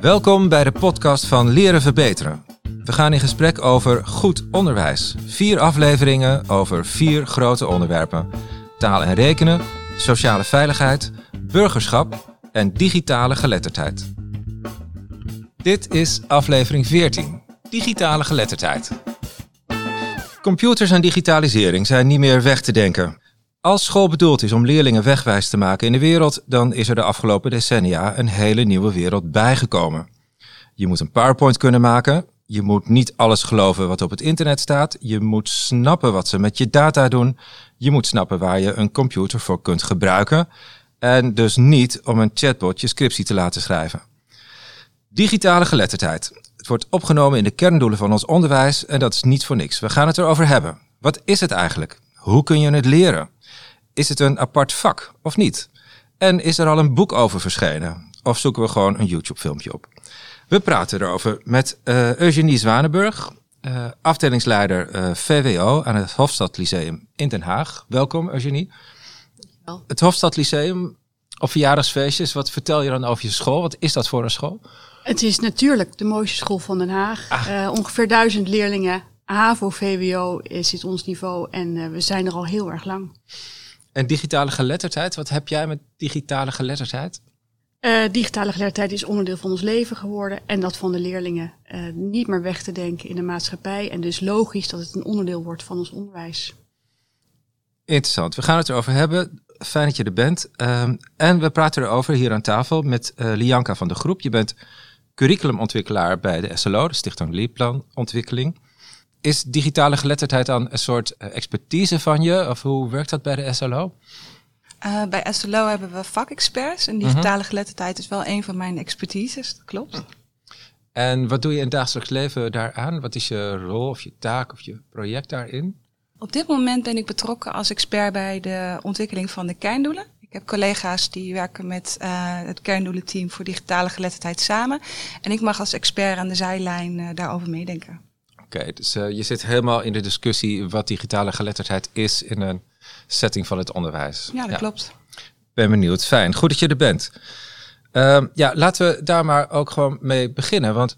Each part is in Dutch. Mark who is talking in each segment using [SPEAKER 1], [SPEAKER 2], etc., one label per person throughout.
[SPEAKER 1] Welkom bij de podcast van Leren Verbeteren. We gaan in gesprek over goed onderwijs. Vier afleveringen over vier grote onderwerpen: taal en rekenen, sociale veiligheid, burgerschap en digitale geletterdheid. Dit is aflevering 14: Digitale geletterdheid. Computers en digitalisering zijn niet meer weg te denken. Als school bedoeld is om leerlingen wegwijs te maken in de wereld, dan is er de afgelopen decennia een hele nieuwe wereld bijgekomen. Je moet een PowerPoint kunnen maken. Je moet niet alles geloven wat op het internet staat. Je moet snappen wat ze met je data doen. Je moet snappen waar je een computer voor kunt gebruiken. En dus niet om een chatbot je scriptie te laten schrijven. Digitale geletterdheid. Het wordt opgenomen in de kerndoelen van ons onderwijs en dat is niet voor niks. We gaan het erover hebben. Wat is het eigenlijk? Hoe kun je het leren? Is het een apart vak of niet? En is er al een boek over verschenen? Of zoeken we gewoon een YouTube-filmpje op? We praten erover met uh, Eugenie Zwanenburg, uh, afdelingsleider uh, VWO aan het Hofstad Lyceum in Den Haag. Welkom, Eugenie. Dankjewel. Het Hofstad Lyceum op verjaardagsfeestjes. Wat vertel je dan over je school? Wat is dat voor een school?
[SPEAKER 2] Het is natuurlijk de mooiste school van Den Haag. Ah. ongeveer duizend leerlingen. HAVO, VWO is ons niveau en we zijn er al heel erg lang.
[SPEAKER 1] En digitale geletterdheid, wat heb jij met digitale geletterdheid?
[SPEAKER 2] Uh, digitale geletterdheid is onderdeel van ons leven geworden en dat van de leerlingen uh, niet meer weg te denken in de maatschappij. En dus logisch dat het een onderdeel wordt van ons onderwijs.
[SPEAKER 1] Interessant. We gaan het erover hebben. Fijn dat je er bent. Uh, en we praten erover hier aan tafel met uh, Lianka van de Groep. Je bent curriculumontwikkelaar bij de SLO, de Stichting Leerplanontwikkeling. Is digitale geletterdheid dan een soort expertise van je? Of hoe werkt dat bij de SLO?
[SPEAKER 3] Uh, bij SLO hebben we vakexperts en digitale mhm. geletterdheid is wel een van mijn expertises, dat klopt.
[SPEAKER 1] En wat doe je in het dagelijks leven daaraan? Wat is je rol of je taak of je project daarin?
[SPEAKER 3] Op dit moment ben ik betrokken als expert bij de ontwikkeling van de kerndoelen. Ik heb collega's die werken met uh, het kerndoelenteam voor digitale geletterdheid samen. En ik mag als expert aan de zijlijn uh, daarover meedenken.
[SPEAKER 1] Oké, dus je zit helemaal in de discussie wat digitale geletterdheid is in een setting van het onderwijs.
[SPEAKER 3] Ja, dat klopt.
[SPEAKER 1] Ben benieuwd. Fijn. Goed dat je er bent. Uh, ja, laten we daar maar ook gewoon mee beginnen. Want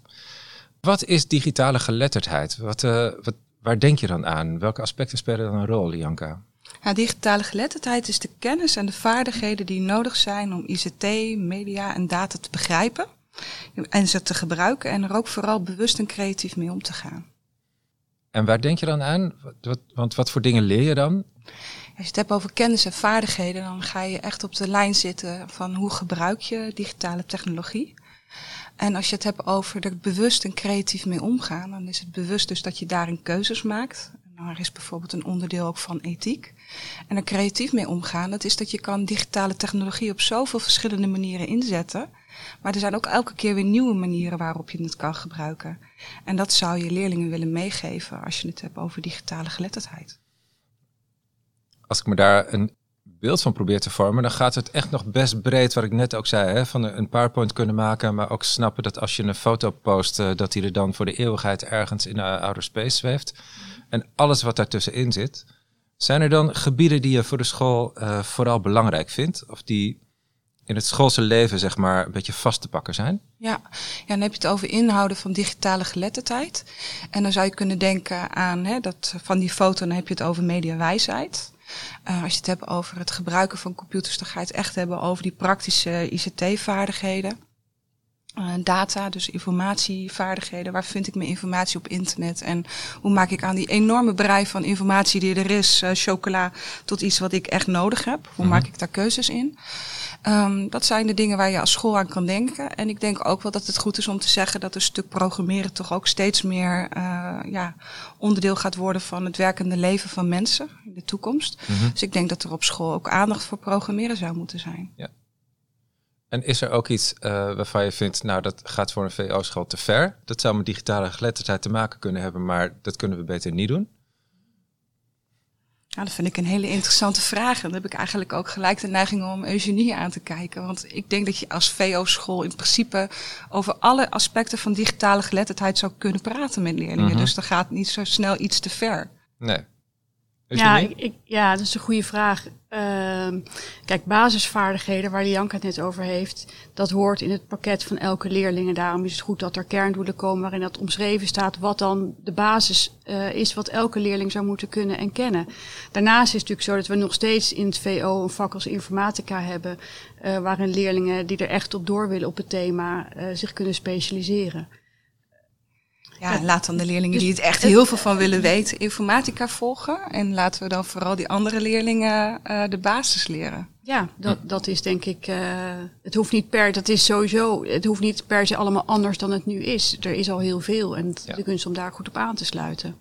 [SPEAKER 1] wat is digitale geletterdheid? Wat, uh, wat, waar denk je dan aan? Welke aspecten spelen dan een rol, Janka?
[SPEAKER 3] Ja, digitale geletterdheid is de kennis en de vaardigheden die nodig zijn om ICT, media en data te begrijpen. En ze te gebruiken en er ook vooral bewust en creatief mee om te gaan.
[SPEAKER 1] En waar denk je dan aan? Wat, want wat voor dingen leer je dan?
[SPEAKER 3] Als je het hebt over kennis en vaardigheden, dan ga je echt op de lijn zitten van hoe gebruik je digitale technologie. En als je het hebt over er bewust en creatief mee omgaan, dan is het bewust dus dat je daarin keuzes maakt. Daar is bijvoorbeeld een onderdeel ook van ethiek. En er creatief mee omgaan, dat is dat je kan digitale technologie op zoveel verschillende manieren inzetten. Maar er zijn ook elke keer weer nieuwe manieren waarop je het kan gebruiken. En dat zou je leerlingen willen meegeven als je het hebt over digitale geletterdheid
[SPEAKER 1] als ik me daar een beeld van probeer te vormen, dan gaat het echt nog best breed, wat ik net ook zei, hè, van een PowerPoint kunnen maken, maar ook snappen dat als je een foto post, uh, dat die er dan voor de eeuwigheid ergens in de outer space zweeft. En alles wat daartussenin zit. Zijn er dan gebieden die je voor de school uh, vooral belangrijk vindt? Of die in het schoolse leven, zeg maar, een beetje vast te pakken zijn?
[SPEAKER 3] Ja. ja, dan heb je het over inhouden van digitale geletterdheid. En dan zou je kunnen denken aan hè, dat van die foto, dan heb je het over mediawijsheid. Uh, als je het hebt over het gebruiken van computers, dan ga je het echt hebben over die praktische ICT-vaardigheden. Uh, data, dus informatievaardigheden. Waar vind ik mijn informatie op internet? En hoe maak ik aan die enorme brei van informatie die er is, uh, chocola, tot iets wat ik echt nodig heb? Hoe maak mhm. ik daar keuzes in? Um, dat zijn de dingen waar je als school aan kan denken. En ik denk ook wel dat het goed is om te zeggen dat een stuk programmeren toch ook steeds meer uh, ja, onderdeel gaat worden van het werkende leven van mensen in de toekomst. Mhm. Dus ik denk dat er op school ook aandacht voor programmeren zou moeten zijn.
[SPEAKER 1] Ja. En is er ook iets uh, waarvan je vindt, nou dat gaat voor een VO-school te ver? Dat zou met digitale geletterdheid te maken kunnen hebben, maar dat kunnen we beter niet doen?
[SPEAKER 3] Ja, dat vind ik een hele interessante vraag. En dan heb ik eigenlijk ook gelijk de neiging om eugenie aan te kijken. Want ik denk dat je als VO-school in principe over alle aspecten van digitale geletterdheid zou kunnen praten met leerlingen. Mhm. Dus dan gaat niet zo snel iets te ver.
[SPEAKER 1] Nee.
[SPEAKER 2] Ja, ik, ik, ja, dat is een goede vraag. Ehm, kijk, basisvaardigheden, waar Lianka het net over heeft, dat hoort in het pakket van elke leerling. En daarom is het goed dat er kerndoelen komen waarin dat omschreven staat wat dan de basis uh, is wat elke leerling zou moeten kunnen en kennen. Daarnaast is het natuurlijk zo dat we nog steeds in het VO een vak als informatica hebben, uh, waarin leerlingen die er echt op door willen op het thema uh, zich kunnen specialiseren.
[SPEAKER 3] Ja, laat dan de leerlingen die het echt heel veel van willen weten informatica volgen. En laten we dan vooral die andere leerlingen uh, de basis leren.
[SPEAKER 2] Ja, dat, dat is denk ik, uh, het hoeft niet per, dat is sowieso, het hoeft niet per se allemaal anders dan het nu is. Er is al heel veel en ja. de kunst om daar goed op aan te sluiten.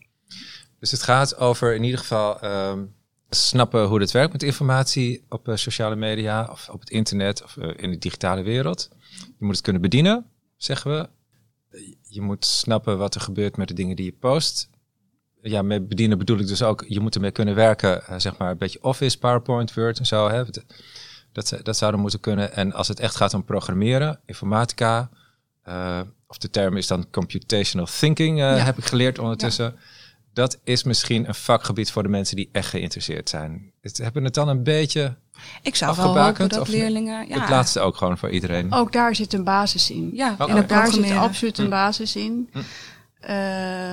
[SPEAKER 1] Dus het gaat over in ieder geval um, snappen hoe het werkt met informatie op uh, sociale media of op het internet of in de digitale wereld. Je moet het kunnen bedienen, zeggen we je moet snappen wat er gebeurt met de dingen die je post. Ja, met bedienen bedoel ik dus ook, je moet ermee kunnen werken, uh, zeg maar een beetje Office, PowerPoint, Word en zo. Hè. Dat, dat zou er moeten kunnen. En als het echt gaat om programmeren, informatica, uh, of de term is dan computational thinking, uh, ja. heb ik geleerd ondertussen. Ja. Dat is misschien een vakgebied voor de mensen die echt geïnteresseerd zijn. Het, hebben het dan een beetje
[SPEAKER 3] ik zou wel hopen dat leerlingen...
[SPEAKER 1] Ja. Het laatste ook gewoon voor iedereen.
[SPEAKER 2] Ook daar zit een basis in.
[SPEAKER 3] Ja,
[SPEAKER 2] en ook daar zit absoluut een basis in. Hm. Uh,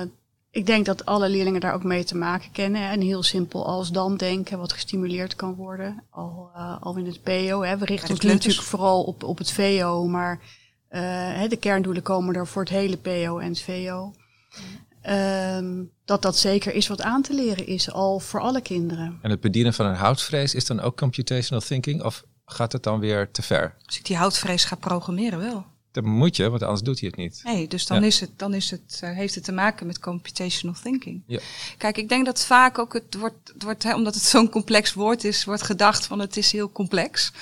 [SPEAKER 2] ik denk dat alle leerlingen daar ook mee te maken kennen. En heel simpel als dan denken, wat gestimuleerd kan worden. Al, uh, al in het PO. Hè. We richten ons natuurlijk vooral op, op het VO. Maar uh, de kerndoelen komen er voor het hele PO en het VO. Um, dat dat zeker is wat aan te leren is, al voor alle kinderen.
[SPEAKER 1] En het bedienen van een houtvrees is dan ook computational thinking? Of gaat het dan weer te ver?
[SPEAKER 3] Als ik die houtvrees ga programmeren, wel.
[SPEAKER 1] Dat moet je, want anders doet hij het niet.
[SPEAKER 3] Nee, dus dan, ja. is het, dan is het, uh, heeft het te maken met computational thinking. Ja. Kijk, ik denk dat vaak ook het wordt, het wordt hè, omdat het zo'n complex woord is, wordt gedacht van het is heel complex.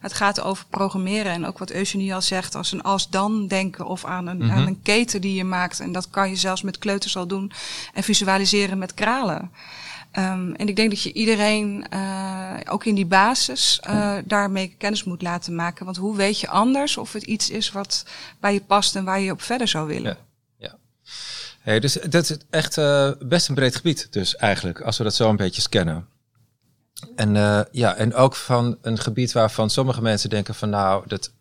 [SPEAKER 3] Het gaat over programmeren en ook wat Eugenie al zegt, als een als-dan denken of aan een, aan een keten die je maakt. En dat kan je zelfs met kleuters al doen en visualiseren met kralen. Um, en ik denk dat je iedereen, uh, ook in die basis, uh, daarmee kennis moet laten maken. Want hoe weet je anders of het iets is wat bij je past en waar je op verder zou willen?
[SPEAKER 1] Ja. ja. Hey, dus dat is echt uh, best een breed gebied, dus eigenlijk, als we dat zo een beetje scannen. En, ja, en ook van een gebied waarvan sommige mensen denken van nou, dat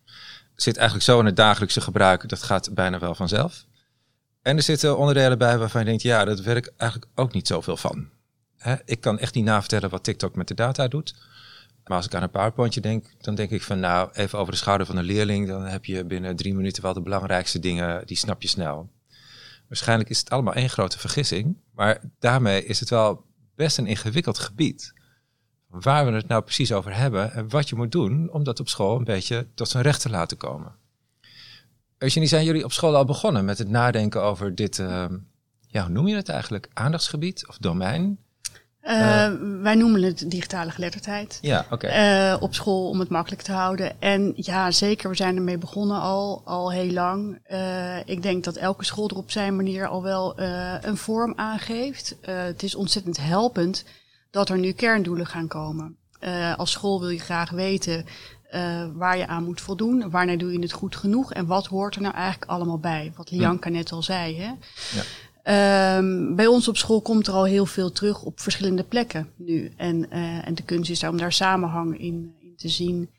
[SPEAKER 1] zit eigenlijk zo in het dagelijkse gebruik, dat gaat bijna wel vanzelf. En er zitten onderdelen bij waarvan je denkt, ja, dat werk eigenlijk ook niet zoveel van. Ik kan echt niet navertellen wat TikTok met de data doet. Maar als ik aan een PowerPointje denk, dan denk ik van nou, even over de schouder van een leerling, dan heb je binnen drie minuten wel de belangrijkste dingen, die snap je snel. Waarschijnlijk is het allemaal één grote vergissing, maar daarmee is het wel best een ingewikkeld gebied. Waar we het nou precies over hebben en wat je moet doen om dat op school een beetje tot zijn recht te laten komen. Eugenie, zijn jullie op school al begonnen met het nadenken over dit, uh, ja, hoe noem je het eigenlijk, aandachtsgebied of domein?
[SPEAKER 2] Uh, wij noemen het digitale geletterdheid.
[SPEAKER 1] Ja, oké. Okay.
[SPEAKER 2] Uh, op school om het makkelijk te houden. En ja, zeker, we zijn ermee begonnen al, al heel lang. Uh, ik denk dat elke school er op zijn manier al wel een vorm aangeeft. het is ontzettend helpend dat er nu kerndoelen gaan komen. als school wil je graag weten waar je aan moet voldoen. Wanneer doe je het goed genoeg? En wat hoort er nou eigenlijk allemaal bij? Wat Lianka hm. net al zei. Hè? Ja. Um, bij ons op school komt er al heel veel terug op verschillende plekken nu. En, uh, en de kunst is daar om daar samenhang in, in te zien.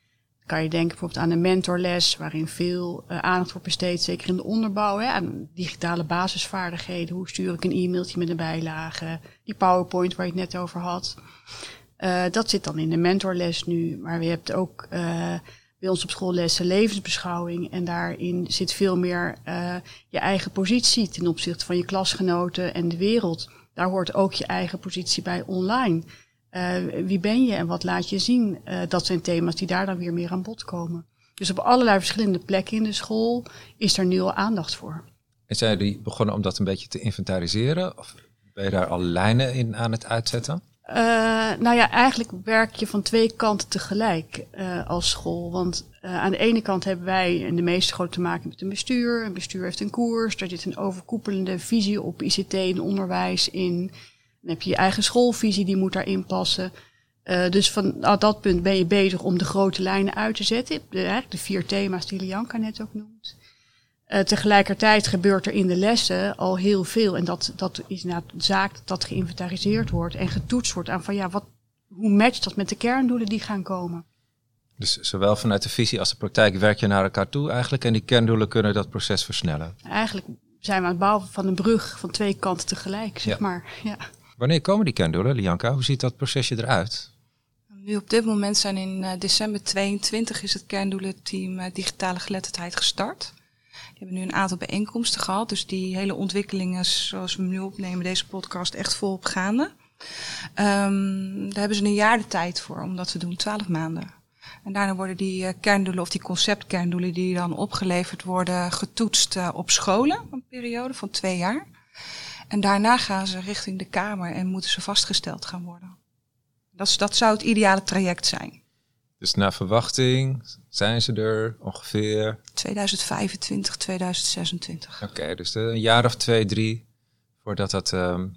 [SPEAKER 2] Kan je denken bijvoorbeeld aan een mentorles, waarin veel uh, aandacht wordt besteed, zeker in de onderbouw, hè, digitale basisvaardigheden. Hoe stuur ik een e-mailtje met een bijlage? Die PowerPoint waar je het net over had. Uh, dat zit dan in de mentorles nu. Maar we hebben ook bij ons op school lessen levensbeschouwing. En daarin zit veel meer uh, je eigen positie ten opzichte van je klasgenoten en de wereld. Daar hoort ook je eigen positie bij online. Uh, wie ben je en wat laat je zien? Uh, dat zijn thema's die daar dan weer meer aan bod komen. Dus op allerlei verschillende plekken in de school is er nu aandacht voor.
[SPEAKER 1] En zijn jullie begonnen om dat een beetje te inventariseren? Of ben je daar al lijnen in aan het uitzetten?
[SPEAKER 2] Uh, nou ja, eigenlijk werk je van twee kanten tegelijk uh, als school. Want uh, aan de ene kant hebben wij in de meeste scholen te maken met een bestuur. Een bestuur heeft een koers. Daar zit een overkoepelende visie op ICT en onderwijs in. Dan heb je je eigen schoolvisie, die moet daarin passen. dus van dat punt ben je bezig om de grote lijnen uit te zetten. De, eigenlijk de vier thema's die Lianka net ook noemt. Uh, tegelijkertijd gebeurt er in de lessen al heel veel. En dat, dat is na zaak dat geïnventariseerd wordt en getoetst wordt aan van ja, wat, hoe matcht dat met de kerndoelen die gaan komen.
[SPEAKER 1] Dus zowel vanuit de visie als de praktijk werk je naar elkaar toe eigenlijk. En die kerndoelen kunnen dat proces versnellen.
[SPEAKER 2] Eigenlijk zijn we aan het bouwen van een brug van twee kanten tegelijk, zeg maar. Ja.
[SPEAKER 1] Wanneer komen die kerndoelen, Lianka? Hoe ziet dat procesje eruit?
[SPEAKER 3] Nu op dit moment zijn in uh, december 22 is het kerndoelenteam uh, digitale geletterdheid gestart. We hebben nu een aantal bijeenkomsten gehad, dus die hele ontwikkelingen zoals we nu opnemen, deze podcast, echt volop gaande. Um, daar hebben ze een jaar de tijd voor om dat te doen, twaalf maanden. En daarna worden die uh, kerndoelen of die conceptkerndoelen die dan opgeleverd worden getoetst uh, op scholen, een periode van twee jaar. En daarna gaan ze richting de Kamer en moeten ze vastgesteld gaan worden. Dat, dat zou het ideale traject zijn.
[SPEAKER 1] Dus naar verwachting zijn ze er ongeveer?
[SPEAKER 3] 2025, 2026.
[SPEAKER 1] Oké, dus een jaar of twee, drie voordat dat um,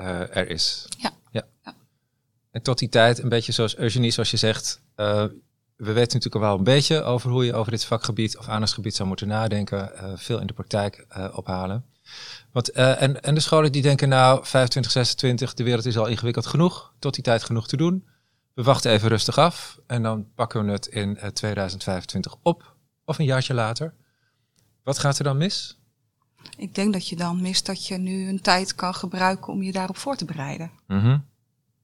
[SPEAKER 1] uh, er is.
[SPEAKER 3] Ja. ja. ja.
[SPEAKER 1] En tot die tijd, een beetje zoals Eugenie, zoals je zegt, uh, we weten natuurlijk al wel een beetje over hoe je over dit vakgebied of aandachtsgebied zou moeten nadenken. Uh, veel in de praktijk ophalen. Want, en, en de scholen die denken nou 25, 26, de wereld is al ingewikkeld genoeg, tot die tijd genoeg te doen. We wachten even rustig af en dan pakken we het in 2025 op of een jaartje later. Wat gaat er dan mis?
[SPEAKER 3] Ik denk dat je dan mist dat je nu een tijd kan gebruiken om je daarop voor te bereiden.
[SPEAKER 1] Mm -hmm.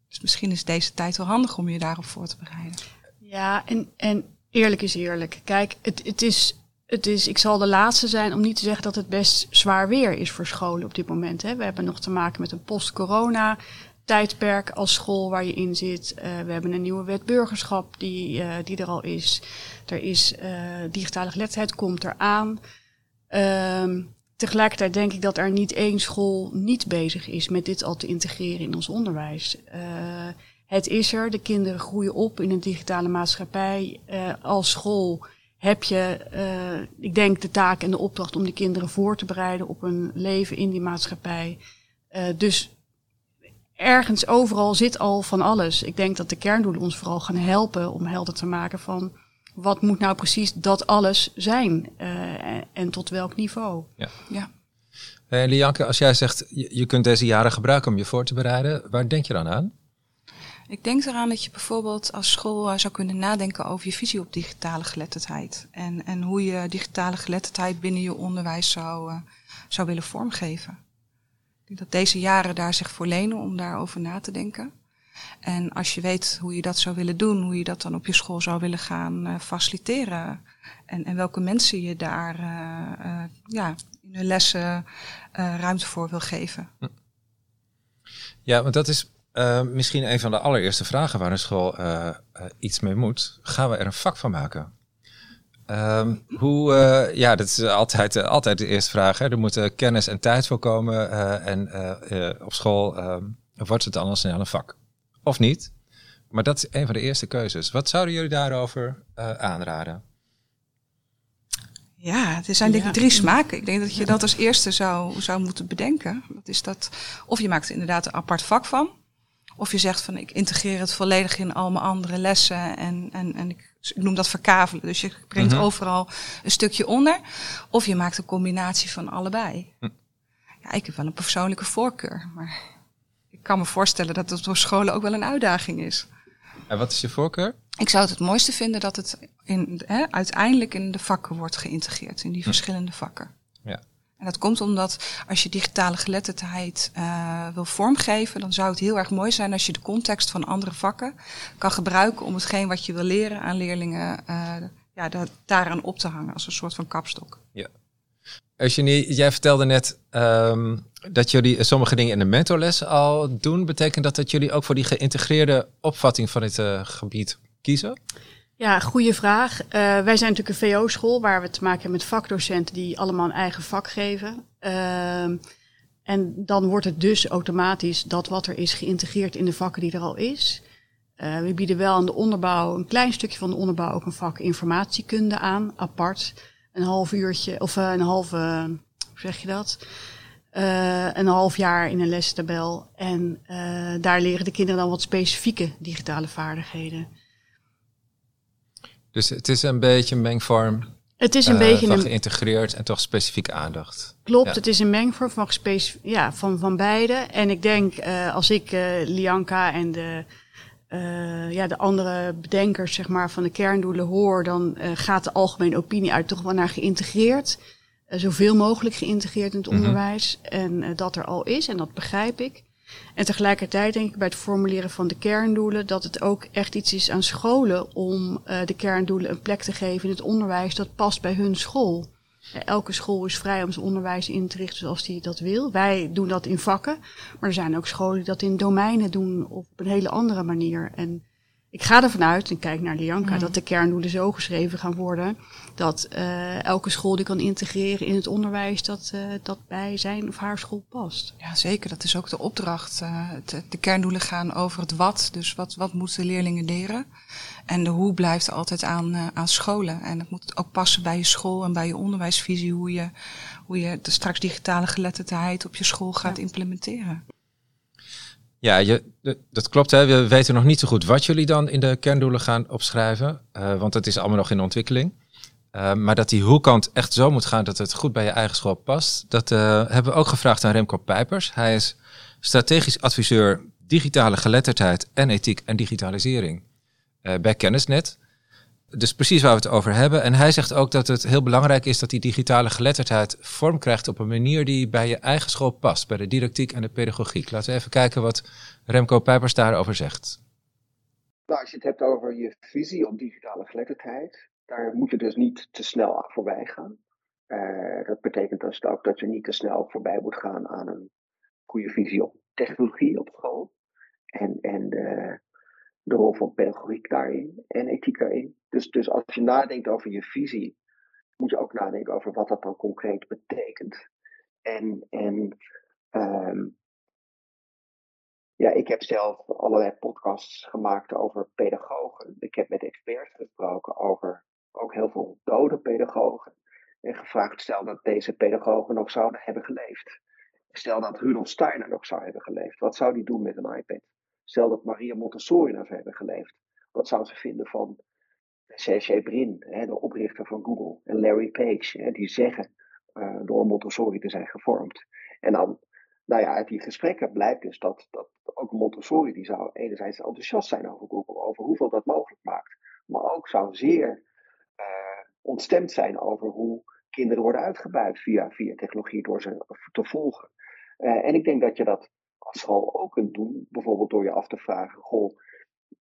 [SPEAKER 3] Dus misschien is deze tijd wel handig om je daarop voor te bereiden.
[SPEAKER 2] Ja, en, en eerlijk is eerlijk. Kijk, het, het, is, het is, ik zal de laatste zijn om niet te zeggen dat het best zwaar weer is voor scholen op dit moment. Hè. We hebben nog te maken met een post-corona tijdperk als school waar je in zit. Uh, we hebben een nieuwe wet burgerschap die, uh, die er al is. Er is uh, digitale geletterdheid komt eraan. Um, tegelijkertijd denk ik dat er niet één school niet bezig is met dit al te integreren in ons onderwijs. het is er, de kinderen groeien op in een digitale maatschappij. als school heb je, ik denk, de taak en de opdracht om die kinderen voor te bereiden op een leven in die maatschappij. dus ergens overal zit al van alles. Ik denk dat de kerndoelen ons vooral gaan helpen om helder te maken van wat moet nou precies dat alles zijn uh, en tot welk niveau.
[SPEAKER 1] Ja.
[SPEAKER 3] ja.
[SPEAKER 1] Hey, Lianke, als jij zegt je, je kunt deze jaren gebruiken om je voor te bereiden, waar denk je dan aan?
[SPEAKER 3] Ik denk eraan dat je bijvoorbeeld als school zou kunnen nadenken over je visie op digitale geletterdheid. En, en hoe je digitale geletterdheid binnen je onderwijs zou, uh, zou willen vormgeven dat deze jaren daar zich voor lenen om daarover na te denken. En als je weet hoe je dat zou willen doen, hoe je dat dan op je school zou willen gaan uh, faciliteren. En, en welke mensen je daar uh, uh, ja, in hun lessen ruimte voor wil geven. Hm.
[SPEAKER 1] Ja, want dat is misschien een van de allereerste vragen waar een school iets mee moet. Gaan we er een vak van maken? Um, hoe, uh, ja, dat is altijd, uh, altijd de eerste vraag. Hè. Er moet kennis en tijd voor komen. Uh, en op school wordt het dan al snel een vak. Of niet. Maar dat is een van de eerste keuzes. Wat zouden jullie daarover aanraden?
[SPEAKER 3] Ja, er zijn denk ik drie smaken. Ik denk dat je dat als eerste zou, zou moeten bedenken. Dat is dat, of je maakt er inderdaad een apart vak van. Of je zegt van ik integreer het volledig in al mijn andere lessen en, en, en ik, ik noem dat verkavelen. Dus je brengt mhm. overal een stukje onder. Of je maakt een combinatie van allebei. Hm. Ja, ik heb wel een persoonlijke voorkeur, maar ik kan me voorstellen dat het door scholen ook wel een uitdaging is.
[SPEAKER 1] En wat is je voorkeur?
[SPEAKER 3] Ik zou het het mooiste vinden dat het in, hè, uiteindelijk in de vakken wordt geïntegreerd, in die hm. verschillende vakken. En dat komt omdat als je digitale geletterdheid uh, wil vormgeven, dan zou het heel erg mooi zijn als je de context van andere vakken kan gebruiken om hetgeen wat je wil leren aan leerlingen uh, ja, daaraan op te hangen als een soort van kapstok.
[SPEAKER 1] Ja. Eugenie, jij vertelde net um, dat jullie sommige dingen in de mentorles al doen. Betekent dat dat jullie ook voor die geïntegreerde opvatting van dit uh, gebied kiezen?
[SPEAKER 2] Ja, goede vraag. Uh, wij zijn natuurlijk een VO-school waar we te maken hebben met vakdocenten die allemaal een eigen vak geven. Uh, en dan wordt het dus automatisch dat wat er is geïntegreerd in de vakken die er al is. Uh, we bieden wel aan de onderbouw, een klein stukje van de onderbouw, ook een vak informatiekunde aan, apart. Een half uurtje, of een halve, hoe zeg je dat? een half jaar in een lestabel. En daar leren de kinderen dan wat specifieke digitale vaardigheden.
[SPEAKER 1] Dus het is een beetje een mengvorm
[SPEAKER 2] Het is een beetje
[SPEAKER 1] van geïntegreerd en toch specifieke aandacht.
[SPEAKER 2] Klopt,
[SPEAKER 1] Ja.
[SPEAKER 2] het is een mengvorm van, ja, van, van beide. En ik denk, eh, als ik eh, Lianka en de, ja, de andere bedenkers zeg maar, van de kerndoelen hoor, dan gaat de algemene opinie uit toch wel naar geïntegreerd. Zoveel mogelijk geïntegreerd in het
[SPEAKER 1] Mhm.
[SPEAKER 2] onderwijs. En dat er al is, en dat begrijp ik. En tegelijkertijd denk ik bij het formuleren van de kerndoelen dat het ook echt iets is aan scholen om eh, de kerndoelen een plek te geven in het onderwijs dat past bij hun school. Eh, Elke school is vrij om zijn onderwijs in te richten zoals die dat wil. Wij doen dat in vakken, maar er zijn ook scholen die dat in domeinen doen op een hele andere manier. En ik ga ervan uit, en kijk naar Lianka, dat de kerndoelen zo geschreven gaan worden dat eh, elke school die kan integreren in het onderwijs dat, eh, dat bij zijn of haar school past.
[SPEAKER 3] Ja, zeker. Dat is ook de opdracht. Eh, de kerndoelen gaan over het wat. Dus wat, wat moeten leerlingen leren? En de hoe blijft altijd aan, aan scholen. En het moet ook passen bij je school en bij je onderwijsvisie. Hoe je, hoe je de straks digitale geletterdheid op je school gaat implementeren.
[SPEAKER 1] Ja, je, dat klopt. Hè. We weten nog niet zo goed wat jullie dan in de kerndoelen gaan opschrijven. eh, want het is allemaal nog in ontwikkeling. Eh, maar dat die hoe-kant echt zo moet gaan dat het goed bij je eigen school past. Dat eh, hebben we ook gevraagd aan Remco Pijpers. Hij is strategisch adviseur digitale geletterdheid en ethiek en digitalisering bij Kennisnet. Dus precies waar we het over hebben. En hij zegt ook dat het heel belangrijk is dat die digitale geletterdheid vorm krijgt op een manier die bij je eigen school past, bij de didactiek en de pedagogiek. Laten we even kijken wat Remco Pijpers daarover zegt.
[SPEAKER 4] Nou, als je het hebt over je visie op digitale geletterdheid, daar moet je dus niet te snel voorbij gaan. Eh, dat betekent dus ook dat je niet te snel voorbij moet gaan aan een goede visie op technologie op school. En, en de, de rol van pedagogiek daarin en ethiek daarin. Dus, dus als je nadenkt over je visie, moet je ook nadenken over wat dat dan concreet betekent. En, en ehm, ja, ik heb zelf allerlei podcasts gemaakt over pedagogen. Ik heb met experts gesproken over ook heel veel dode pedagogen. En gevraagd, stel dat deze pedagogen nog zouden hebben geleefd. Stel dat Rudolf Steiner nog zou hebben geleefd. Wat zou die doen met een iPad? Stel dat Maria Montessori nog zou hebben geleefd. Wat zou ze vinden van Sergey Brin, hè, de oprichter van Google, en Larry Page, hè, die zeggen eh, door Montessori te zijn gevormd. En dan, nou ja, uit die gesprekken blijkt dus dat, dat ook Montessori, die zou enerzijds enthousiast zijn over Google, over hoeveel dat mogelijk maakt, maar ook zou zeer eh, ontstemd zijn over hoe kinderen worden uitgebuit via, via technologie door ze te volgen. Eh, en ik denk dat je dat school ook kunt doen, bijvoorbeeld door je af te vragen, goh,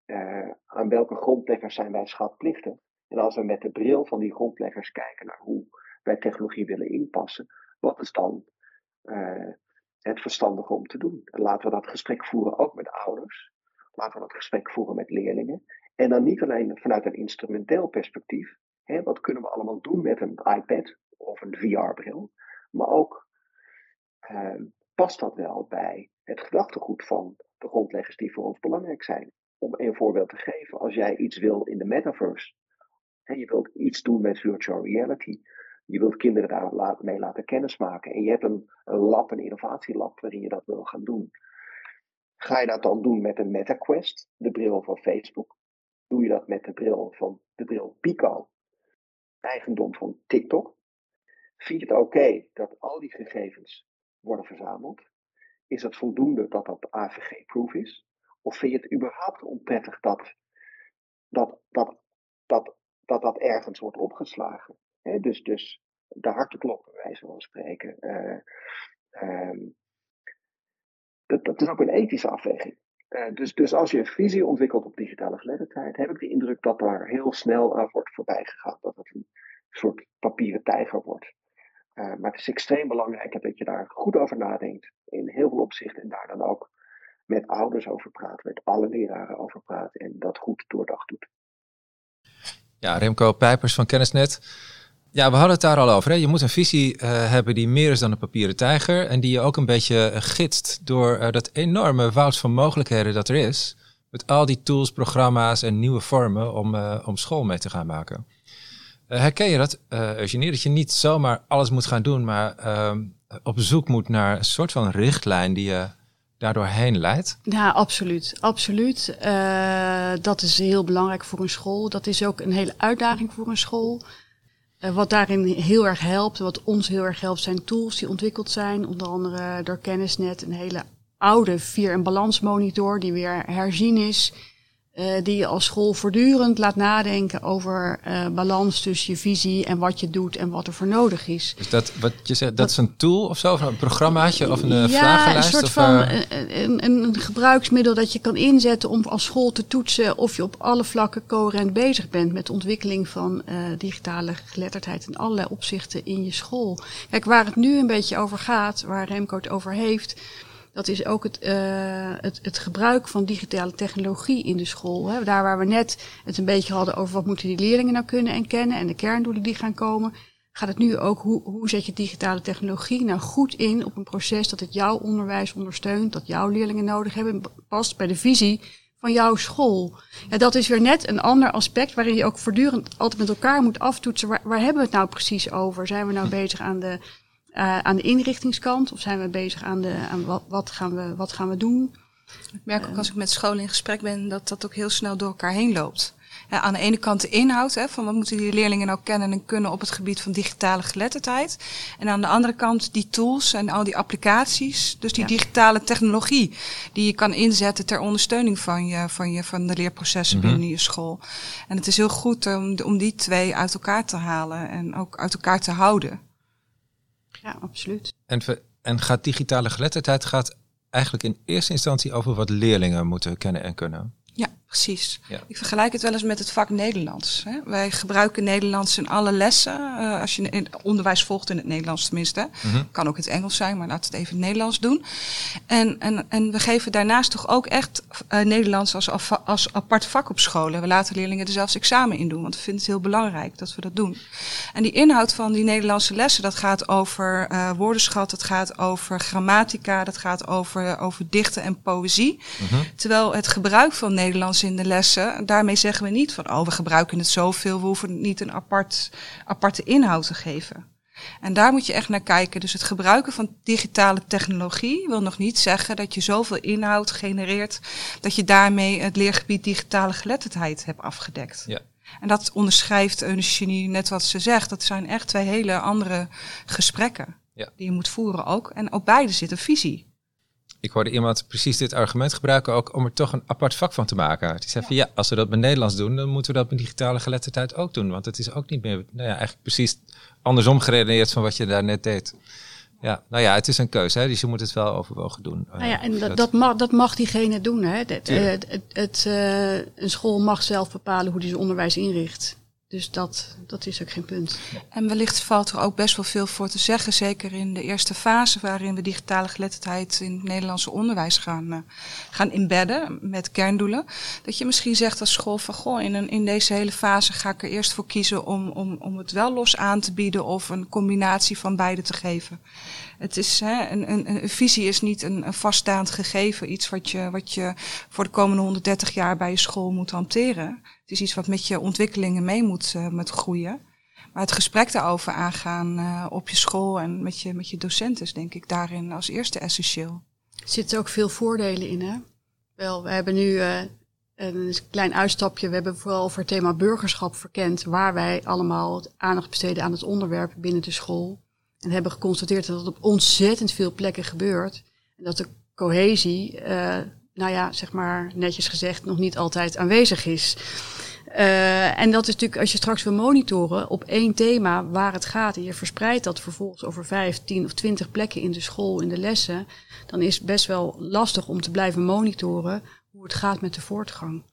[SPEAKER 4] eh, aan welke grondleggers zijn wij schatplichtig? En als we met de bril van die grondleggers kijken naar hoe wij technologie willen inpassen, wat is dan eh, het verstandige om te doen? En laten we dat gesprek voeren ook met ouders. Laten we dat gesprek voeren met leerlingen. En dan niet alleen vanuit een instrumenteel perspectief. Hè, wat kunnen we allemaal doen met een iPad of een VR-bril? Maar ook eh, past dat wel bij het gedachtegoed van de grondleggers die voor ons belangrijk zijn? Om een voorbeeld te geven, als jij iets wil in de metaverse, hè, je wilt iets doen met virtual reality, je wilt kinderen daar la- mee laten kennismaken en je hebt een, een lab, een innovatielab waarin je dat wil gaan doen. Ga je dat dan doen met een MetaQuest, de bril van Facebook? Doe je dat met de bril van de bril Pico, eigendom van TikTok? Vind je het oké dat al die gegevens worden verzameld? Is het voldoende dat dat AVG-proof is? Of vind je het überhaupt onprettig dat dat, dat, dat, dat, dat ergens wordt opgeslagen? Hè, dus, dus de hartenklop, bij wijze van spreken. Eh, ehm, dat, dat is ook een ethische afweging. Eh, dus, dus als je een visie ontwikkelt op digitale geletterdheid, heb ik de indruk dat daar heel snel aan wordt voorbij gegaan. Dat het een soort papieren tijger wordt. Eh, maar het is extreem belangrijk dat je daar goed over nadenkt. In heel veel opzichten. En daar dan ook met ouders over praat. Met alle leraren over praat. En dat goed doordacht doet.
[SPEAKER 1] Ja, Remco Pijpers van Kennisnet. Ja, we hadden het daar al over. Hè? Je moet een visie eh, hebben die meer is dan een papieren tijger. En die je ook een beetje eh, gidst door dat enorme woud van mogelijkheden dat er is. Met al die tools, programma's en nieuwe vormen om, om school mee te gaan maken. Eh, herken je dat, eh Eugenie, dat je niet zomaar alles moet gaan doen, maar ehm, op zoek moet naar een soort van richtlijn die je daardoor heen leidt?
[SPEAKER 2] Ja, absoluut. Absoluut. Eh, dat is heel belangrijk voor een school. Dat is ook een hele uitdaging voor een school. Uh, wat daarin heel erg helpt, wat ons heel erg helpt, zijn tools die ontwikkeld zijn. Onder andere door Kennisnet, een hele oude vier- en balansmonitor die weer herzien is. Uh, die je als school voortdurend laat nadenken over uh, balans tussen je visie en wat je doet en wat er voor nodig is.
[SPEAKER 1] Dus dat, wat je zegt, dat is een tool of zo, of een programmaatje of een ja, vragenlijst?
[SPEAKER 2] een soort
[SPEAKER 1] of,
[SPEAKER 2] van uh, een, een, gebruiksmiddel dat je kan inzetten om als school te toetsen of je op alle vlakken coherent bezig bent met de ontwikkeling van digitale geletterdheid in allerlei opzichten in je school. Kijk, waar het nu een beetje over gaat, waar Remco het over heeft dat is ook het, uh, het, het, gebruik van digitale technologie in de school. Hè. Daar waar we net het een beetje hadden over wat moeten die leerlingen nou kunnen en kennen en de kerndoelen die gaan komen, gaat het nu ook hoe, hoe zet je digitale technologie nou goed in op een proces dat het jouw onderwijs ondersteunt, dat jouw leerlingen nodig hebben, past bij de visie van jouw school. Ja, dat is weer net een ander aspect waarin je ook voortdurend altijd met elkaar moet aftoetsen. Waar, waar hebben we het nou precies over? Zijn we nou bezig aan de uh, aan de inrichtingskant? Of zijn we bezig aan, de, aan wat, wat, gaan we, wat gaan we doen?
[SPEAKER 3] Ik merk ook als ik met scholen in gesprek ben dat dat ook heel snel door elkaar heen loopt. Ja, aan de ene kant de inhoud, hè, van wat moeten die leerlingen nou kennen en kunnen op het gebied van digitale geletterdheid. En aan de andere kant die tools en al die applicaties, dus die ja. digitale technologie die je kan inzetten ter ondersteuning van, je, van, je, van de leerprocessen mm -hmm. binnen je school. En het is heel goed om, om die twee uit elkaar te halen en ook uit elkaar te houden.
[SPEAKER 2] Ja, absoluut.
[SPEAKER 1] En, en gaat digitale geletterdheid gaat eigenlijk in eerste instantie over wat leerlingen moeten kennen en kunnen?
[SPEAKER 3] Precies. Ja. Ik vergelijk het wel eens met het vak Nederlands. Hè. Wij gebruiken Nederlands in alle lessen. Uh, als je onderwijs volgt in het Nederlands tenminste. Mm -hmm. Kan ook het Engels zijn, maar laten we het even in het Nederlands doen. En, en, en we geven daarnaast toch ook echt uh, Nederlands als, als apart vak op scholen. We laten leerlingen er zelfs examen in doen, want we vinden het heel belangrijk dat we dat doen. En die inhoud van die Nederlandse lessen, dat gaat over uh, woordenschat, dat gaat over grammatica, dat gaat over, over dichten en poëzie. Mm -hmm. Terwijl het gebruik van Nederlands in de lessen. Daarmee zeggen we niet van, oh, we gebruiken het zoveel, we hoeven niet een apart, aparte inhoud te geven. En daar moet je echt naar kijken. Dus het gebruiken van digitale technologie wil nog niet zeggen dat je zoveel inhoud genereert dat je daarmee het leergebied digitale geletterdheid hebt afgedekt. Ja. En dat onderschrijft Eugenie net wat ze zegt. Dat zijn echt twee hele andere gesprekken ja. die je moet voeren ook. En op beide zit een visie
[SPEAKER 1] ik hoorde iemand precies dit argument gebruiken ook om er toch een apart vak van te maken. Die zei ja. van ja, als we dat met Nederlands doen, dan moeten we dat met digitale geletterdheid ook doen. Want het is ook niet meer, nou ja, eigenlijk precies andersom geredeneerd van wat je daar net deed. Ja, nou ja, het is een keuze, hè, dus je moet het wel overwogen doen.
[SPEAKER 2] Nou ja, en dat, dat, mag, dat mag diegene doen. Hè. Het, het, het, het uh, een school mag zelf bepalen hoe die zijn onderwijs inricht. Dus dat, dat is ook geen punt.
[SPEAKER 3] En wellicht valt er ook best wel veel voor te zeggen, zeker in de eerste fase waarin we digitale geletterdheid in het Nederlandse onderwijs gaan, uh, gaan embedden met kerndoelen. Dat je misschien zegt als school van goh, in, een, in deze hele fase ga ik er eerst voor kiezen om, om, om het wel los aan te bieden of een combinatie van beide te geven. Het is, hè, een, een, een visie is niet een, een vaststaand gegeven, iets wat je, wat je voor de komende 130 jaar bij je school moet hanteren. Het is iets wat met je ontwikkelingen mee moet, uh, moet groeien. Maar het gesprek daarover aangaan uh, op je school en met je, met je docenten is denk ik daarin als eerste essentieel.
[SPEAKER 2] Er zitten ook veel voordelen in, hè? Wel, we hebben nu uh, een klein uitstapje. We hebben vooral over het thema burgerschap verkend, waar wij allemaal aandacht besteden aan het onderwerp binnen de school. En hebben geconstateerd dat het op ontzettend veel plekken gebeurt. En dat de cohesie, nou ja, zeg maar netjes gezegd, nog niet altijd aanwezig is. Uh, en dat is natuurlijk, als je straks wil monitoren op één thema waar het gaat en je verspreidt dat vervolgens over vijf, tien of twintig plekken in de school, in de lessen, dan is het best wel lastig om te blijven monitoren hoe het gaat met de voortgang.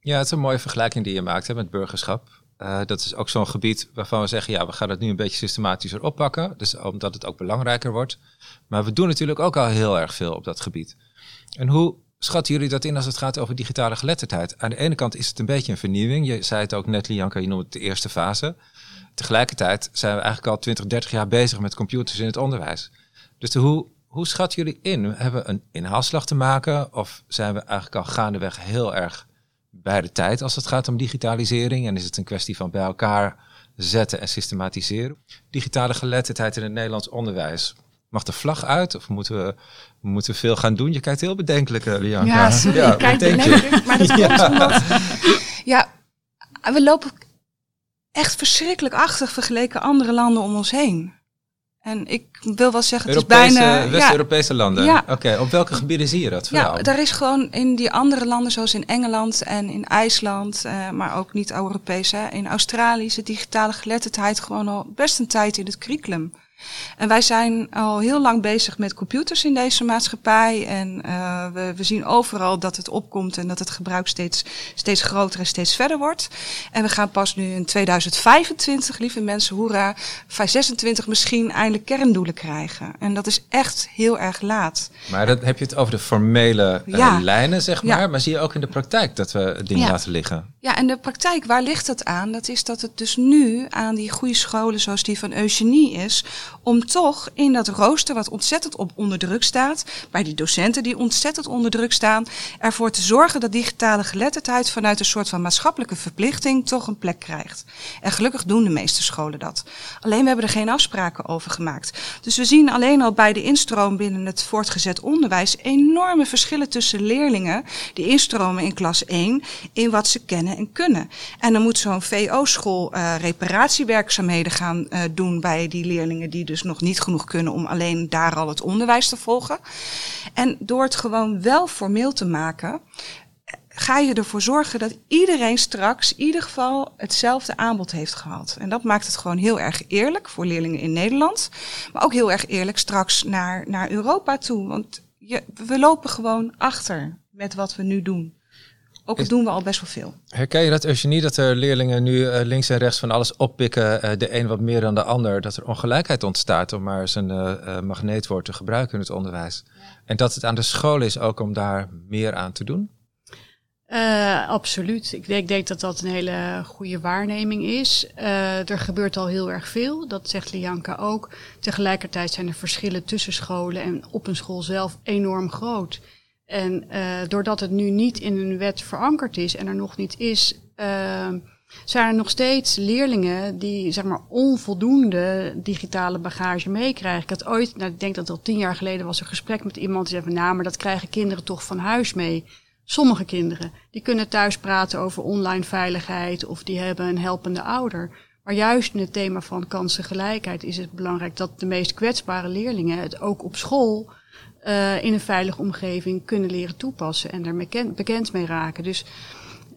[SPEAKER 1] Ja, het is een mooie vergelijking die je maakt met burgerschap. Uh, dat is ook zo'n gebied waarvan we zeggen, ja, we gaan het nu een beetje systematischer oppakken. Dus omdat het ook belangrijker wordt. Maar we doen natuurlijk ook al heel erg veel op dat gebied. En hoe schatten jullie dat in als het gaat over digitale geletterdheid? Aan de ene kant is het een beetje een vernieuwing. Je zei het ook net, Lianka, je noemde het de eerste fase. Tegelijkertijd zijn we eigenlijk al 20, 30 jaar bezig met computers in het onderwijs. Dus hoe, hoe schatten jullie in? Hebben we een inhaalslag te maken? Of zijn we eigenlijk al gaandeweg heel erg bij de tijd als het gaat om digitalisering? En is het een kwestie van bij elkaar zetten en systematiseren? Digitale geletterdheid in het Nederlands onderwijs. Mag de vlag uit of moeten we, moeten we veel gaan doen? Je kijkt heel bedenkelijk, Lianka.
[SPEAKER 2] Ja, sorry, ja, ik kijk bedenkelijk, maar dat komt
[SPEAKER 3] ja. omdat... Ja, we lopen echt verschrikkelijk achter vergeleken andere landen om ons heen. En ik wil wel zeggen, het
[SPEAKER 1] Europese,
[SPEAKER 3] is bijna...
[SPEAKER 1] West-Europese landen?
[SPEAKER 3] Ja.
[SPEAKER 1] Oké, op welke gebieden zie je dat vooral?
[SPEAKER 3] Ja, daar is gewoon in die andere landen, zoals in Engeland en in IJsland, eh, maar ook niet Europees, hè, in Australië is de digitale geletterdheid gewoon al best een tijd in het curriculum. En wij zijn al heel lang bezig met computers in deze maatschappij. En uh, we, we zien overal dat het opkomt en dat het gebruik steeds, steeds groter en steeds verder wordt. En we gaan pas nu in 2025, lieve mensen, hoera, 26 misschien eindelijk kerndoelen krijgen. En dat is echt heel erg laat.
[SPEAKER 1] Maar dan heb je het over de formele uh,
[SPEAKER 3] Ja.
[SPEAKER 1] lijnen, zeg maar.
[SPEAKER 3] Ja.
[SPEAKER 1] Maar zie je ook in de praktijk dat we dingen
[SPEAKER 3] Ja.
[SPEAKER 1] laten liggen?
[SPEAKER 3] Ja, en de praktijk, waar ligt het aan? Dat is dat het dus nu aan die goede scholen zoals die van Eugenie is, om toch in dat rooster wat ontzettend op onder druk staat, bij die docenten die ontzettend onder druk staan, ervoor te zorgen dat digitale geletterdheid vanuit een soort van maatschappelijke verplichting toch een plek krijgt. En gelukkig doen de meeste scholen dat. Alleen we hebben er geen afspraken over gemaakt. Dus we zien alleen al bij de instroom binnen het voortgezet onderwijs enorme verschillen tussen leerlingen die instromen in klas 1 in wat ze kennen en kunnen. En dan moet zo'n VO-school eh, reparatiewerkzaamheden gaan eh, doen bij die leerlingen die dus nog niet genoeg kunnen om alleen daar al het onderwijs te volgen. En door het gewoon wel formeel te maken, ga je ervoor zorgen dat iedereen straks in ieder geval hetzelfde aanbod heeft gehad. En dat maakt het gewoon heel erg eerlijk voor leerlingen in Nederland. Maar ook heel erg eerlijk straks naar, naar Europa toe. Want je, we lopen gewoon achter met wat we nu doen. Ook
[SPEAKER 1] Is-
[SPEAKER 3] doen we al best wel veel.
[SPEAKER 1] Herken je dat, Eugenie, dat er leerlingen nu eh, links en rechts van alles oppikken, eh, de een wat meer dan de ander, dat er ongelijkheid ontstaat, om maar eens een eh, magneetwoord te gebruiken in het onderwijs? En dat het aan de school is ook om daar meer aan te doen?
[SPEAKER 2] Eh, absoluut. Ik denk, ik denk dat dat een hele goede waarneming is. Eh, er gebeurt al heel erg veel, dat zegt Lianka ook. Tegelijkertijd zijn de verschillen tussen scholen en op een school zelf enorm groot. En eh, doordat het nu niet in een wet verankerd is en er nog niet is, eh, zijn er nog steeds leerlingen die zeg maar onvoldoende digitale bagage meekrijgen. Ik had ooit, nou, ik denk dat al tien jaar geleden was een gesprek met iemand die zei van nou, maar dat krijgen kinderen toch van huis mee. Sommige kinderen, die kunnen thuis praten over online veiligheid of die hebben een helpende ouder. Maar juist in het thema van kansengelijkheid is het belangrijk dat de meest kwetsbare leerlingen het ook op school uh, in een veilige omgeving kunnen leren toepassen en er bekend, mee raken. Dus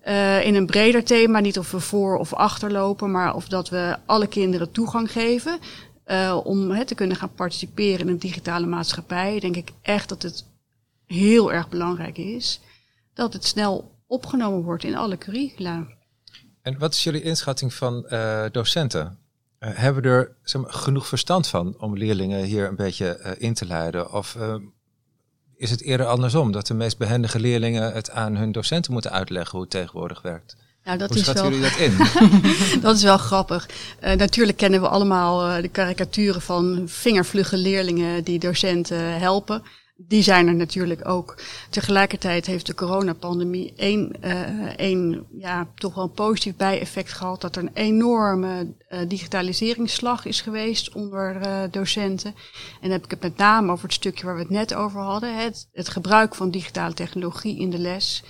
[SPEAKER 2] uh, in een breder thema, niet of we voor of achterlopen, maar of dat we alle kinderen toegang geven uh, om he, te kunnen gaan participeren in een digitale maatschappij, denk ik echt dat het heel erg belangrijk is dat het snel opgenomen wordt in alle curricula.
[SPEAKER 1] En wat is jullie inschatting van docenten? Hebben er zeg maar, genoeg verstand van om leerlingen hier een beetje in te leiden? Of is het eerder andersom, dat de meest behendige leerlingen het aan hun docenten moeten uitleggen hoe het tegenwoordig werkt?
[SPEAKER 2] Ja, dat
[SPEAKER 1] hoe
[SPEAKER 2] is wel...
[SPEAKER 1] jullie dat in?
[SPEAKER 2] dat is wel grappig. Uh, natuurlijk kennen we allemaal uh, de karikaturen van vingervlugge leerlingen die docenten helpen. Die zijn er natuurlijk ook. Tegelijkertijd heeft de coronapandemie één, uh, één ja, toch wel een positief bijeffect gehad. Dat er een enorme uh, digitaliseringsslag is geweest onder uh, docenten. En dan heb ik het met name over het stukje waar we het net over hadden. Het, gebruik van digitale technologie in de les.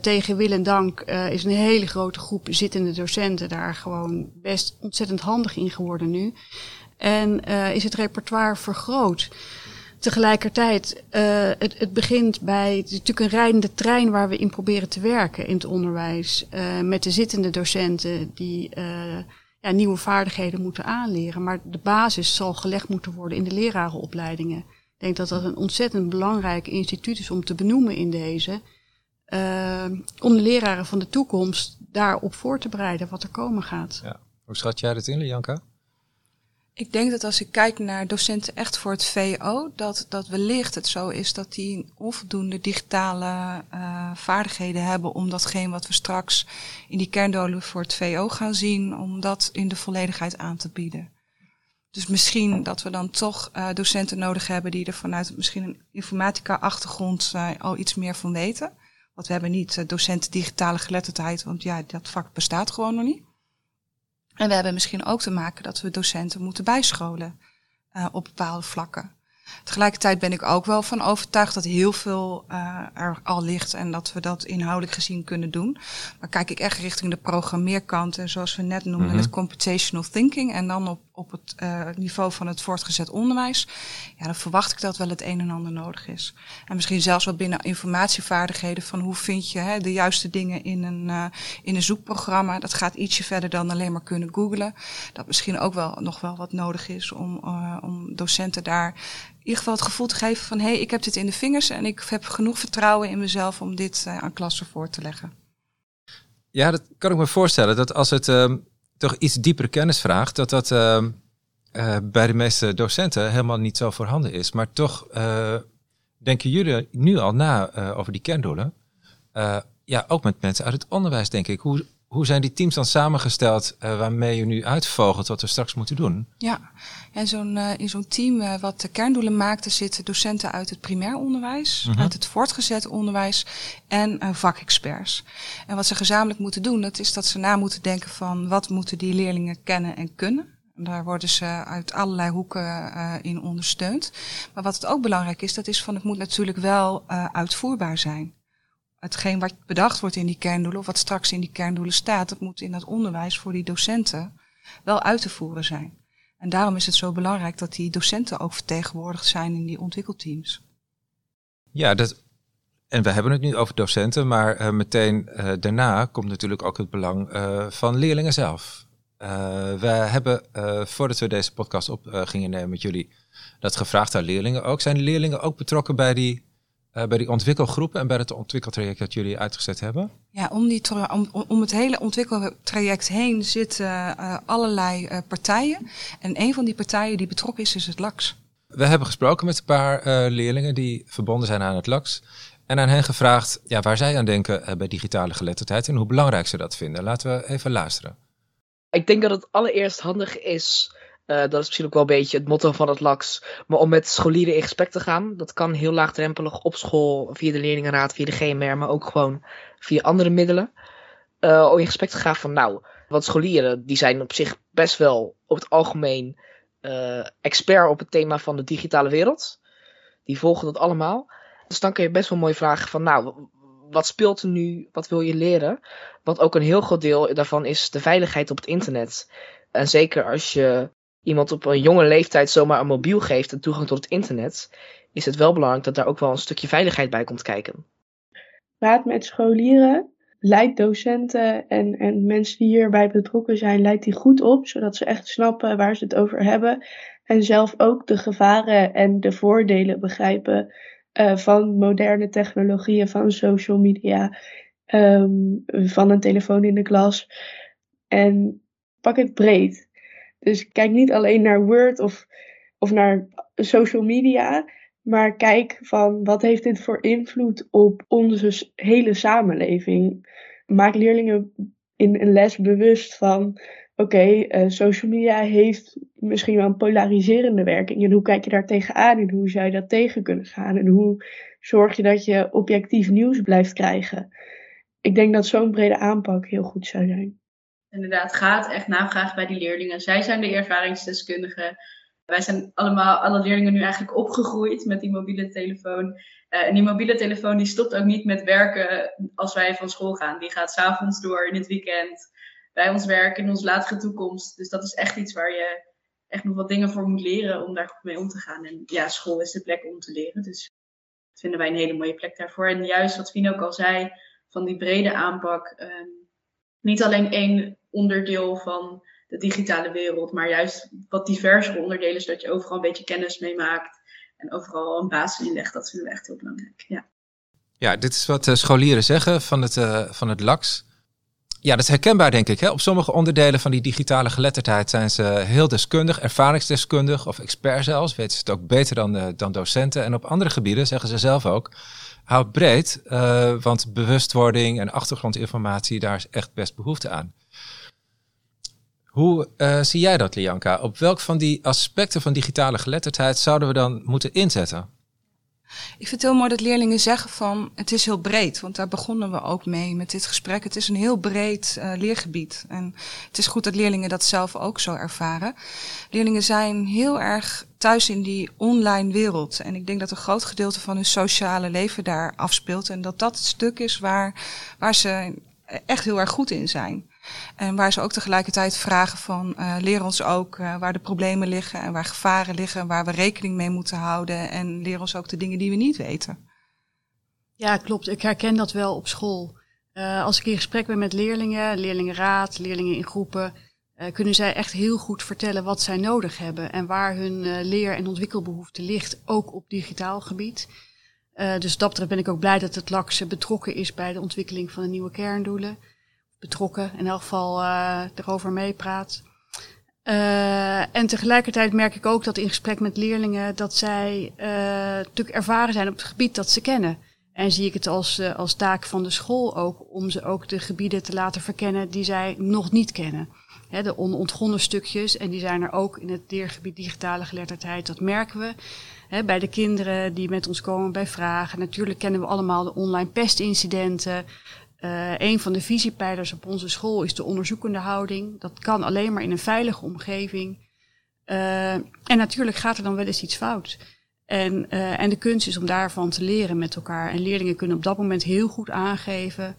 [SPEAKER 2] Tegen wil en dank is een hele grote groep zittende docenten daar gewoon best ontzettend handig in geworden nu. En is het repertoire vergroot. Tegelijkertijd, uh, het, het begint bij, het is natuurlijk een rijdende trein waar we in proberen te werken in het onderwijs. Uh, met de zittende docenten die uh, ja, nieuwe vaardigheden moeten aanleren. Maar de basis zal gelegd moeten worden in de lerarenopleidingen. Ik denk dat dat een ontzettend belangrijk instituut is om te benoemen in deze. Om de leraren van de toekomst daarop voor te bereiden wat er komen gaat.
[SPEAKER 1] Ja. Hoe schat jij dat in, Lianka?
[SPEAKER 3] Ik denk dat als ik kijk naar docenten echt voor het VO, dat, dat wellicht het zo is dat die onvoldoende digitale uh, vaardigheden hebben om datgene wat we straks in die kerndolen voor het VO gaan zien, om dat in de volledigheid aan te bieden. Dus misschien dat we dan toch uh, docenten nodig hebben die er vanuit misschien een informatica-achtergrond uh, al iets meer van weten. Want we hebben niet docenten digitale geletterdheid, want ja, dat vak bestaat gewoon nog niet. En we hebben misschien ook te maken dat we docenten moeten bijscholen uh, op bepaalde vlakken. Tegelijkertijd ben ik ook wel van overtuigd dat heel veel uh, er al ligt en dat we dat inhoudelijk gezien kunnen doen. Maar kijk ik echt richting de programmeerkant en zoals we net noemden, mm het computational thinking en dan op, op het uh, niveau van het voortgezet onderwijs, ja, dan verwacht ik dat wel het een en ander nodig is. En misschien zelfs wel binnen informatievaardigheden van hoe vind je hè, de juiste dingen in een, uh, in een zoekprogramma. Dat gaat ietsje verder dan alleen maar kunnen googlen. Dat misschien ook wel nog wel wat nodig is om, om docenten daar ieder geval het gevoel te geven van hé, hey, ik heb dit in de vingers en ik heb genoeg vertrouwen in mezelf om dit aan klassen voor te leggen.
[SPEAKER 1] Ja, dat kan ik me voorstellen. Dat als het uh, toch iets diepere kennis vraagt, dat dat uh, bij de meeste docenten helemaal niet zo voorhanden is. Maar toch eh, denken jullie nu al na over die kerndoelen. ja, ook met mensen uit het onderwijs, denk ik. Hoe, hoe zijn die teams dan samengesteld uh, waarmee je nu uitvogelt wat we straks moeten doen?
[SPEAKER 3] Ja, en zo'n, uh, in zo'n team uh, wat de kerndoelen maakt, er zitten docenten uit het primair onderwijs, -hmm. uit het voortgezet onderwijs en vakexperts. En wat ze gezamenlijk moeten doen, dat is dat ze na moeten denken van wat moeten die leerlingen kennen en kunnen. Daar worden ze uit allerlei hoeken in ondersteund. Maar wat het ook belangrijk is, dat is van het moet natuurlijk wel uitvoerbaar zijn hetgeen wat bedacht wordt in die kerndoelen, of wat straks in die kerndoelen staat, dat moet in dat onderwijs voor die docenten wel uit te voeren zijn. En daarom is het zo belangrijk dat die docenten ook vertegenwoordigd zijn in die ontwikkelteams.
[SPEAKER 1] Ja, dat, en we hebben het nu over docenten, maar uh, meteen uh, daarna komt natuurlijk ook het belang uh, van leerlingen zelf. we hebben, voordat we deze podcast op gingen nemen met jullie, dat gevraagd aan leerlingen ook. Zijn leerlingen ook betrokken bij die uh, bij die ontwikkelgroepen en bij het ontwikkeltraject dat jullie uitgezet hebben?
[SPEAKER 3] Ja, om, die om, om het hele ontwikkeltraject heen zitten uh, allerlei uh, partijen. En een van die partijen die betrokken is, is het LAX.
[SPEAKER 1] We hebben gesproken met een paar leerlingen die verbonden zijn aan het LAX. En aan hen gevraagd ja, waar zij aan denken bij digitale geletterdheid en hoe belangrijk ze dat vinden. Laten we even luisteren.
[SPEAKER 5] Ik denk dat het allereerst handig is uh, dat is misschien ook wel een beetje het motto van het LAX. Maar om met scholieren in gesprek te gaan, dat kan heel laagdrempelig op school, via de leerlingenraad, via de GMR, maar ook gewoon via andere middelen. Uh, om in gesprek te gaan van, nou, want scholieren, die zijn op zich best wel op het algemeen uh, expert op het thema van de digitale wereld. Die volgen dat allemaal. Dus dan kun je best wel mooi vragen van, nou, wat speelt er nu? Wat wil je leren? Want ook een heel groot deel daarvan is de veiligheid op het internet. En zeker als je iemand op een jonge leeftijd zomaar een mobiel geeft en toegang tot het internet, is het wel belangrijk dat daar ook wel een stukje veiligheid bij komt kijken.
[SPEAKER 6] Praat met scholieren, leid docenten en, en mensen die hierbij betrokken zijn, leidt die goed op, zodat ze echt snappen waar ze het over hebben. En zelf ook de gevaren en de voordelen begrijpen uh, van moderne technologieën, van social media, um, van een telefoon in de klas. En pak het breed. Dus kijk niet alleen naar Word of, of naar social media, maar kijk van wat heeft dit voor invloed op onze hele samenleving. Maak leerlingen in een les bewust van oké, eh, social media heeft misschien wel een polariserende werking. En hoe kijk je daar tegenaan en hoe zou je dat tegen kunnen gaan? En hoe zorg je dat je objectief nieuws blijft krijgen? Ik denk dat zo'n brede aanpak heel goed zou zijn
[SPEAKER 7] inderdaad gaat echt navragen bij die leerlingen. Zij zijn de ervaringsdeskundigen. Wij zijn allemaal, alle leerlingen nu eigenlijk opgegroeid met die mobiele telefoon. Uh, en die mobiele telefoon die stopt ook niet met werken als wij van school gaan. Die gaat s'avonds door in het weekend bij ons werk in onze latere toekomst. Dus dat is echt iets waar je echt nog wat dingen voor moet leren om daar goed mee om te gaan. En ja, school is de plek om te leren. Dus dat vinden wij een hele mooie plek daarvoor. En juist wat Fien ook al zei, van die brede aanpak. Um, niet alleen één onderdeel van de digitale wereld, maar juist wat diversere onderdelen, zodat je overal een beetje kennis mee maakt en overal een basis inlegt. Dat vinden we echt heel belangrijk. Ja,
[SPEAKER 1] ja dit is wat uh, scholieren zeggen van het, uh, van het LAX. Ja, dat is herkenbaar, denk ik. Hè? Op sommige onderdelen van die digitale geletterdheid zijn ze heel deskundig, ervaringsdeskundig of expert zelfs. Weten ze het ook beter dan, uh, dan docenten. En op andere gebieden, zeggen ze zelf ook, houd breed. want bewustwording en achtergrondinformatie, daar is echt best behoefte aan. Hoe uh, zie jij dat, Lianka? Op welk van die aspecten van digitale geletterdheid zouden we dan moeten inzetten?
[SPEAKER 3] Ik vind het heel mooi dat leerlingen zeggen van het is heel breed. Want daar begonnen we ook mee met dit gesprek. Het is een heel breed uh, leergebied. En het is goed dat leerlingen dat zelf ook zo ervaren. Leerlingen zijn heel erg thuis in die online wereld. En ik denk dat een groot gedeelte van hun sociale leven daar afspeelt. En dat dat het stuk is waar, waar ze echt heel erg goed in zijn. En waar ze ook tegelijkertijd vragen van uh, leer ons ook uh, waar de problemen liggen en waar gevaren liggen, waar we rekening mee moeten houden. En leer ons ook de dingen die we niet weten.
[SPEAKER 2] Ja, klopt. Ik herken dat wel op school. Uh, als ik in gesprek ben met leerlingen, leerlingenraad, leerlingen in groepen, kunnen zij echt heel goed vertellen wat zij nodig hebben en waar hun leer- en ontwikkelbehoefte ligt, ook op digitaal gebied. dus dat betreft ben ik ook blij dat het LAX betrokken is bij de ontwikkeling van de nieuwe kerndoelen betrokken, in elk geval erover meepraat. En tegelijkertijd merk ik ook dat in gesprek met leerlingen dat zij natuurlijk ervaren zijn op het gebied dat ze kennen. En zie ik het als, als taak van de school ook om ze ook de gebieden te laten verkennen die zij nog niet kennen. De onontgonnen stukjes, en die zijn er ook in het leergebied digitale geletterdheid, dat merken we. Bij de kinderen die met ons komen bij vragen. Natuurlijk kennen we allemaal de online pestincidenten. Uh, een van de visiepijlers op onze school is de onderzoekende houding. Dat kan alleen maar in een veilige omgeving. Uh, en natuurlijk gaat er dan wel eens iets fout. En, uh, en de kunst is om daarvan te leren met elkaar. En leerlingen kunnen op dat moment heel goed aangeven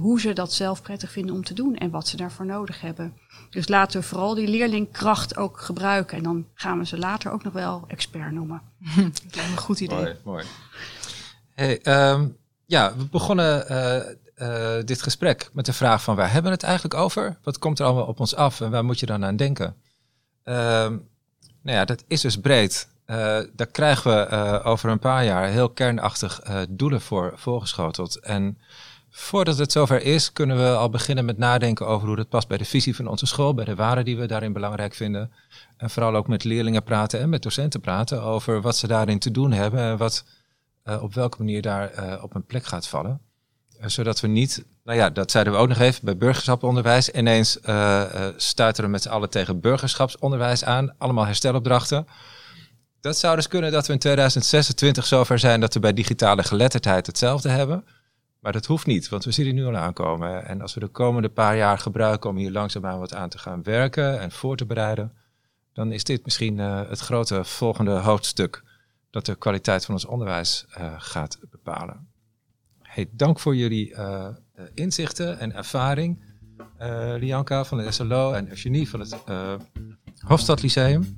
[SPEAKER 2] hoe ze dat zelf prettig vinden om te doen en wat ze daarvoor nodig hebben. Dus laten we vooral die leerlingkracht ook gebruiken. En dan gaan we ze later ook nog wel expert noemen.
[SPEAKER 3] dat lijkt me een goed idee.
[SPEAKER 1] Mooi, mooi. Hey, um, ja, we begonnen uh, dit gesprek met de vraag van waar hebben we het eigenlijk over? Wat komt er allemaal op ons af en waar moet je dan aan denken? Uh, nou ja, dat is dus breed. Uh, daar krijgen we uh, over een paar jaar heel kernachtig doelen voor voorgeschoteld. En voordat het zover is, kunnen we al beginnen met nadenken over hoe dat past bij de visie van onze school, bij de waarden die we daarin belangrijk vinden. En vooral ook met leerlingen praten en met docenten praten over wat ze daarin te doen hebben en wat op welke manier daar op een plek gaat vallen zodat we niet, nou ja, dat zeiden we ook nog even bij burgerschaponderwijs, ineens uh, stuiteren met z'n allen tegen burgerschapsonderwijs aan, allemaal herstelopdrachten. Dat zou dus kunnen dat we in 2026 zover zijn dat we bij digitale geletterdheid hetzelfde hebben. Maar dat hoeft niet, want we zien het nu al aankomen. En als we de komende paar jaar gebruiken om hier langzaamaan wat aan te gaan werken en voor te bereiden, dan is dit misschien uh, het grote volgende hoofdstuk dat de kwaliteit van ons onderwijs gaat bepalen. Hey, dank voor jullie uh, inzichten en ervaring. Lianka van het SLO en Eugenie van het Hofstad Lyceum.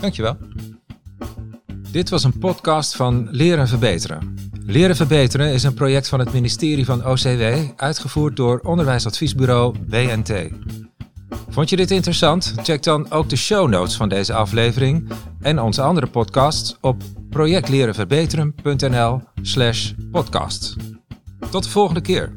[SPEAKER 1] Dankjewel. Dit was een podcast van Leren Verbeteren. Leren Verbeteren is een project van het ministerie van OCW, uitgevoerd door onderwijsadviesbureau BNT. Vond je dit interessant? Check dan ook de show notes van deze aflevering en onze andere podcasts op projectlerenverbeteren.nl slash podcast. Tot de volgende keer.